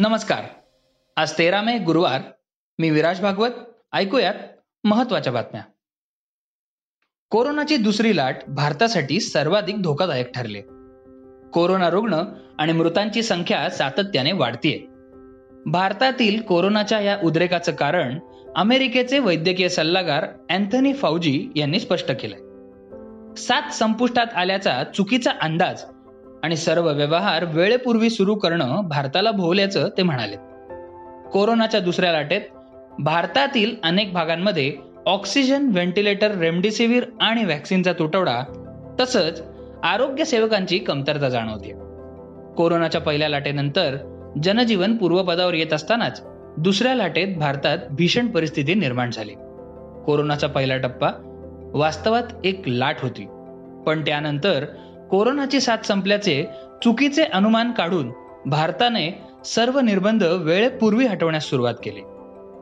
नमस्कार. आज तेरा मे गुरुवार. मी विराज भागवत. ऐकूयात महत्त्वाच्या बातम्या. कोरोनाची दुसरी लाट भारतासाठी सर्वाधिक धोकादायक ठरले. कोरोना रुग्ण आणि मृतांची संख्या सातत्याने वाढतीये. भारतातील कोरोनाच्या या उद्रेकाचं कारण अमेरिकेचे वैद्यकीय सल्लागार अँथनी फौजी यांनी स्पष्ट केलंय. सात संपुष्टात आल्याचा चुकीचा अंदाज आणि सर्व व्यवहार वेळेपूर्वी सुरू करणं भारताला भोवल्याचं ते म्हणाले कोरोनाच्या दुसऱ्या लाटेत भारतातील अनेक भागांमध्ये ऑक्सिजन व्हेंटिलेटर रेमडेसिवीर आणि व्हॅक्सिनचा तुटवडा तसंच आरोग्य सेवकांची कमतरता जाणवते कोरोनाच्या पहिल्या लाटेनंतर जनजीवन पूर्वपदावर येत असतानाच दुसऱ्या लाटेत भारतात भीषण परिस्थिती निर्माण झाली. कोरोनाचा पहिला टप्पा वास्तवात एक लाट होती. पण त्यानंतर कोरोनाची साथ संपल्याचे चुकीचे अनुमान काढून भारताने सर्व निर्बंध वेळेपूर्वी हटवण्यास सुरुवात केली.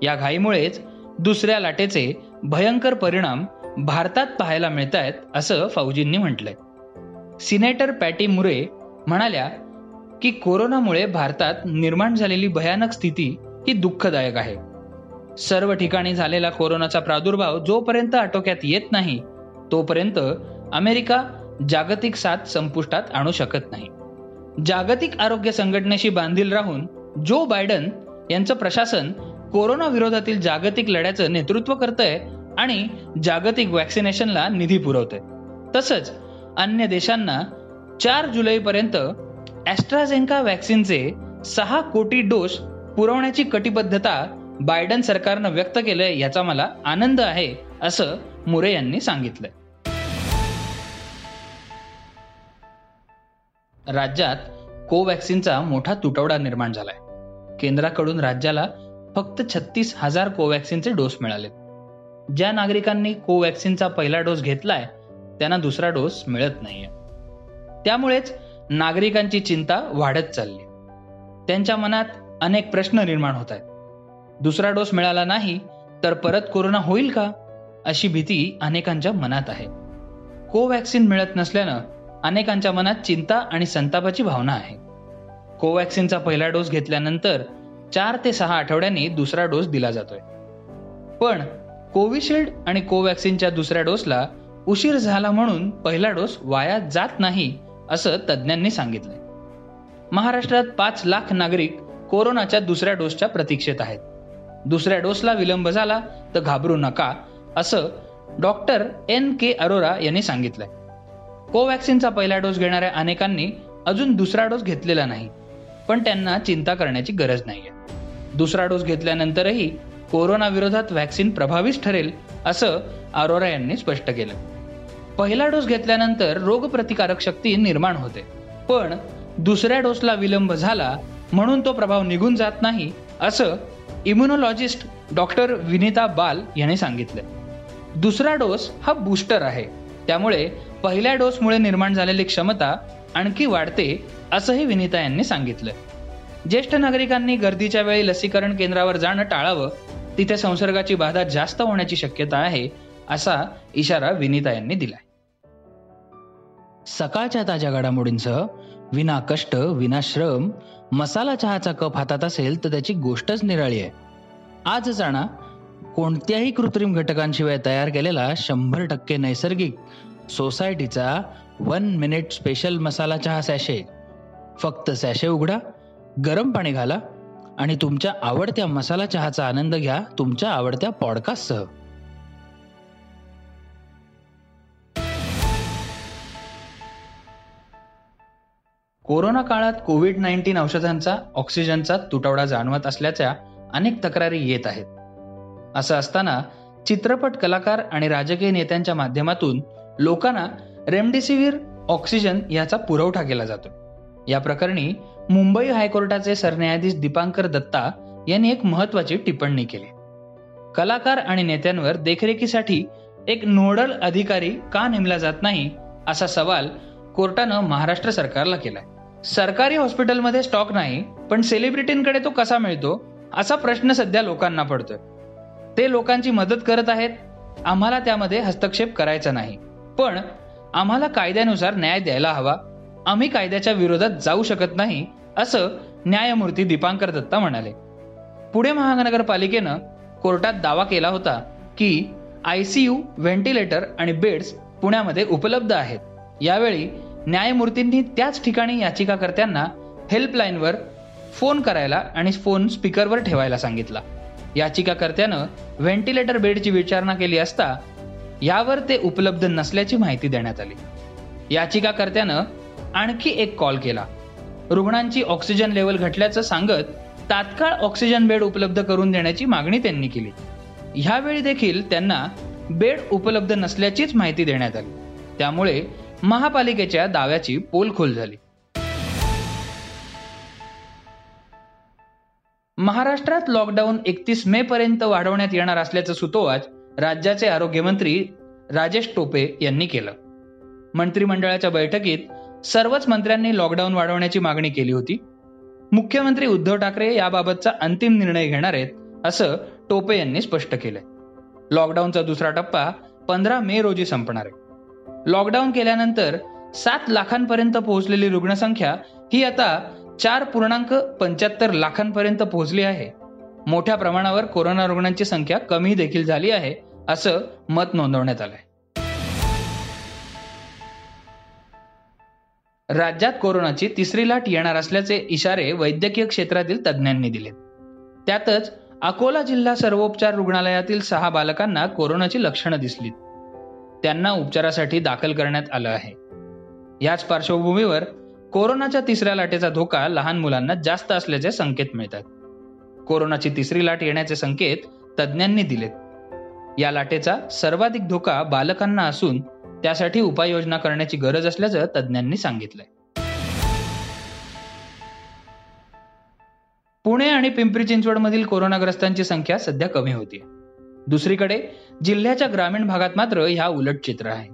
या घाईमुळेच दुसऱ्या लाटेचे भयंकर परिणाम भारतात पाहायला मिळत आहेत असं फौजींनी म्हटलंय. सिनेटर पॅटी मुरे म्हणाल्या की कोरोनामुळे भारतात निर्माण झालेली भयानक स्थिती ही दुःखदायक आहे. सर्व ठिकाणी झालेला कोरोनाचा प्रादुर्भाव जोपर्यंत आटोक्यात येत नाही तोपर्यंत अमेरिका जागतिक साथ संपुष्टात आणू शकत नाही. जागतिक आरोग्य संघटनेशी बांधील राहून जो बायडन यांचं प्रशासन कोरोना विरोधातील जागतिक लढ्याचं नेतृत्व करतंय आणि जागतिक वॅक्सिनेशनला निधी पुरवतंय. तसंच अन्य देशांना चार जुलैपर्यंत ॲस्ट्राझेन्का वॅक्सिनचे सहा कोटी डोस पुरवण्याची कटिबद्धता बायडन सरकारनं व्यक्त केलंय याचा मला आनंद आहे असं मुरे यांनी सांगितलंय. राज्यात कोवॅक्सिनचा मोठा तुटवडा निर्माण झालाय. केंद्राकडून राज्याला फक्त छत्तीस हजार कोवॅक्सिनचे डोस मिळाले ज्या नागरिकांनी कोवॅक्सिनचा पहिला डोस घेतलाय त्यांना दुसरा डोस मिळत नाहीये. त्यामुळेच नागरिकांची चिंता वाढत चालली. त्यांच्या मनात अनेक प्रश्न निर्माण होत आहेत. दुसरा डोस मिळाला नाही तर परत कोरोना होईल का? अशी भीती अनेकांच्या मनात आहे. कोवॅक्सिन मिळत नसल्यानं अनेकांच्या मनात चिंता आणि संतापाची भावना आहे. कोवॅक्सिनचा पहिला डोस घेतल्यानंतर चार ते सहा आठवड्यांनी दुसरा डोस दिला जातोय. पण कोविशिल्ड आणि कोवॅक्सिनच्या दुसऱ्या डोसला उशीर झाला म्हणून पहिला डोस वाया जात नाही असं तज्ज्ञांनी सांगितलंय. महाराष्ट्रात पाच लाख नागरिक कोरोनाच्या दुसऱ्या डोसच्या प्रतीक्षेत आहेत. दुसऱ्या डोसला विलंब झाला तर घाबरू नका असं डॉक्टर एन के अरोरा यांनी सांगितलंय. कोवॅक्सिनचा पहिला डोस घेणाऱ्या अनेकांनी अजून दुसरा डोस घेतलेला नाही. पण त्यांना चिंता करण्याची गरज नाहीये. दुसरा डोस घेतल्यानंतरही कोरोना विरोधात व्हॅक्सिन प्रभावीच ठरेल असं अरोरा यांनी स्पष्ट केलं. पहिला डोस घेतल्यानंतर रोगप्रतिकारक शक्ती निर्माण होते. पण दुसऱ्या डोसला विलंब झाला म्हणून तो प्रभाव निघून जात नाही असं इम्युनॉलॉजिस्ट डॉक्टर विनिता बाल यांनी सांगितलं. दुसरा डोस हा बूस्टर आहे. त्यामुळे पहिल्या डोसमुळे निर्माण झालेली क्षमता आणखी वाढते असंही विनिता यांनी सांगितलं. ज्येष्ठ नागरिकांनी गर्दीच्या वेळी लसीकरण केंद्रावर जाणं टाळावं तिथे संसर्गाची बाधा जास्त होण्याची शक्यता आहे असा इशारा विनिता यांनी दिलाय. सकाळच्या ताज्या घडामोडींसह विना कष्ट विना श्रम मसाला चहाचा कप हातात असेल तर त्याची गोष्टच निराळी आहे. आज जाणा कोणत्याही कृत्रिम घटकांशिवाय तयार केलेला शंभर टक्के नैसर्गिक सोसायटीचा वन मिनिट स्पेशल मसाला चहा सॅशे. फक्त सॅशे उघडा गरम पाणी घाला आणि तुमच्या आवडत्या मसाला चहाचा आनंद घ्या तुमच्या आवडत्या पॉडकास्टसह. कोरोना काळात कोविड नाईन्टीन औषधांचा ऑक्सिजनचा तुटवडा जाणवत असल्याच्या अनेक तक्रारी येत आहेत. असं असताना चित्रपट कलाकार आणि राजकीय नेत्यांच्या माध्यमातून लोकांना रेमडेसिवीर ऑक्सिजन याचा पुरवठा केला जातो या प्रकरणी मुंबई हायकोर्टाचे सरन्यायाधीश दीपांकर दत्ता यांनी एक महत्वाची टिप्पणी केली. कलाकार आणि नेत्यांवर देखरेखीसाठी एक नोडल अधिकारी का नेमला जात नाही असा सवाल कोर्टानं महाराष्ट्र सरकारला केलाय. सरकारी हॉस्पिटलमध्ये स्टॉक नाही पण सेलिब्रिटींकडे तो कसा मिळतो असा प्रश्न सध्या लोकांना पडतोय. ते लोकांची मदत करत आहेत आम्हाला त्यामध्ये हस्तक्षेप करायचा नाही. पण आम्हाला कायद्यानुसार न्याय द्यायला हवा. आम्ही कायद्याच्या विरोधात जाऊ शकत नाही असं न्यायमूर्ती दीपांकर दत्ता म्हणाले. पुणे महानगरपालिकेनं कोर्टात दावा केला होता की आय सी यू व्हेंटिलेटर आणि बेड्स पुण्यामध्ये उपलब्ध आहेत. यावेळी न्यायमूर्तींनी त्याच ठिकाणी याचिकाकर्त्यांना हेल्पलाईनवर फोन करायला आणि फोन स्पीकरवर ठेवायला सांगितला. याचिकाकर्त्यानं व्हेंटिलेटर बेडची विचारणा केली असता यावर ते उपलब्ध नसल्याची माहिती देण्यात आली. याचिकाकर्त्यानं आणखी एक कॉल केला. रुग्णांची ऑक्सिजन लेवल घटल्याचं सांगत तात्काळ ऑक्सिजन बेड उपलब्ध करून देण्याची मागणी त्यांनी केली. ह्यावेळी देखील त्यांना बेड उपलब्ध नसल्याचीच माहिती देण्यात आली. त्यामुळे महापालिकेच्या दाव्याची पोलखोल झाली. महाराष्ट्रात लॉकडाऊन एकतीस मे पर्यंत वाढवण्यात येणार असल्याचं सुतोवाच राज्याचे आरोग्यमंत्री राजेश टोपे यांनी केलं. मंत्रिमंडळाच्या बैठकीत सर्वच मंत्र्यांनी लॉकडाऊन वाढवण्याची मागणी केली होती. मुख्यमंत्री उद्धव ठाकरे याबाबतचा अंतिम निर्णय घेणार आहेत असं टोपे यांनी स्पष्ट केलंय. लॉकडाऊनचा दुसरा टप्पा पंधरा मे रोजी संपणार आहे. लॉकडाऊन केल्यानंतर सात लाखांपर्यंत पोहोचलेली रुग्णसंख्या ही आता चार पूर्णांक पंच्याहत्तर लाखांपर्यंत पोहोचली आहे. मोठ्या प्रमाणावर कोरोना रुग्णांची संख्या कमी देखील झाली आहे असं मत नोंदवण्यात आलंय. राज्यात कोरोनाची तिसरी लाट येणार असल्याचे इशारे वैद्यकीय क्षेत्रातील तज्ज्ञांनी दिले त्यातच अकोला जिल्हा सर्वोपचार रुग्णालयातील सहा बालकांना कोरोनाची लक्षणं दिसली त्यांना उपचारासाठी दाखल करण्यात आलं आहे. याच पार्श्वभूमीवर कोरोनाच्या तिसऱ्या लाटेचा धोका लहान मुलांना जास्त असल्याचे संकेत मिळतात. कोरोनाची तिसरी लाट येण्याचे संकेत तज्ज्ञांनी दिलेत. या लाटेचा सर्वाधिक धोका बालकांना असून त्यासाठी उपाययोजना करण्याची गरज असल्याचं तज्ज्ञांनी सांगितलंय. पुणे आणि पिंपरी चिंचवडमधील कोरोनाग्रस्तांची संख्या सध्या कमी होती दुसरीकडे जिल्ह्याच्या ग्रामीण भागात मात्र ह्या उलट चित्र आहे.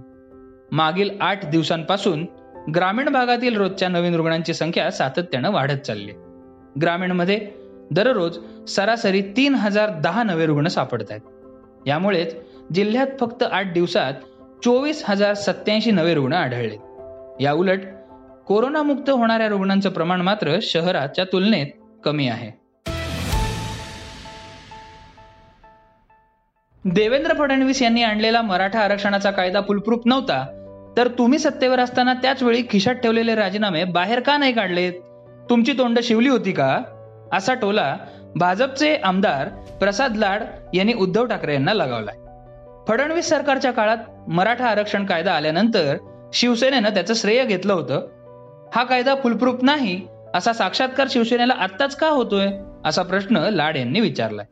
मागील आठ दिवसांपासून ग्रामीण भागातील रोजच्या नवीन रुग्णांची संख्या सातत्यानं वाढत चालली ग्रामीणमध्ये दररोज सरासरी तीन हजार दहा नवे रुग्ण सापडत आहेत यामुळेच जिल्ह्यात फक्त आठ दिवसात चोवीस हजार सत्याऐंशी नवे रुग्ण आढळले. या उलट कोरोनामुक्त होणाऱ्या रुग्णांचं प्रमाण मात्र शहराच्या तुलनेत कमी आहे. देवेंद्र फडणवीस यांनी आणलेला मराठा आरक्षणाचा कायदा फुलप्रूफ नव्हता तर तुम्ही सत्तेवर असताना त्याच वेळी खिशात ठेवलेले राजीनामे बाहेर का नाही काढलेत? तुमची तोंड शिवली होती का? असा टोला भाजपचे आमदार प्रसाद लाड यांनी उद्धव ठाकरे यांना लगावलाय. फडणवीस सरकारच्या काळात मराठा आरक्षण कायदा आल्यानंतर शिवसेनेनं त्याचं श्रेय घेतलं होतं. हा कायदा फुलप्रूफ नाही असा साक्षात्कार शिवसेनेला आत्ताच का होतोय असा प्रश्न लाड यांनी विचारलाय.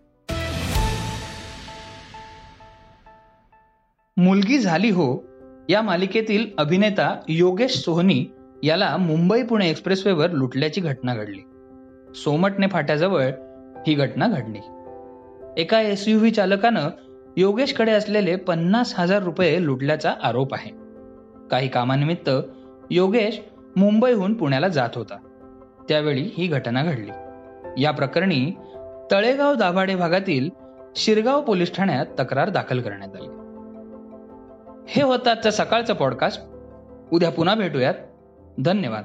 मुलगी झाली हो या मालिकेतील अभिनेता योगेश सोहनी याला मुंबई पुणे एक्सप्रेसवेवर लुटल्याची घटना घडली. सोमटणे फाट्याजवळ ही घटना घडली. एका एसयूव्ही चालकानं योगेशकडे असलेले पन्नास हजार रुपये लुटल्याचा आरोप आहे. काही कामानिमित्त योगेश मुंबईहून पुण्याला जात होता. त्यावेळी ही घटना घडली. या प्रकरणी तळेगाव दाभाडे भागातील शिरगाव पोलीस ठाण्यात तक्रार दाखल करण्यात आली. हे होतं आजचं सकाळचं पॉडकास्ट. उद्या पुन्हा भेटूयात. धन्यवाद.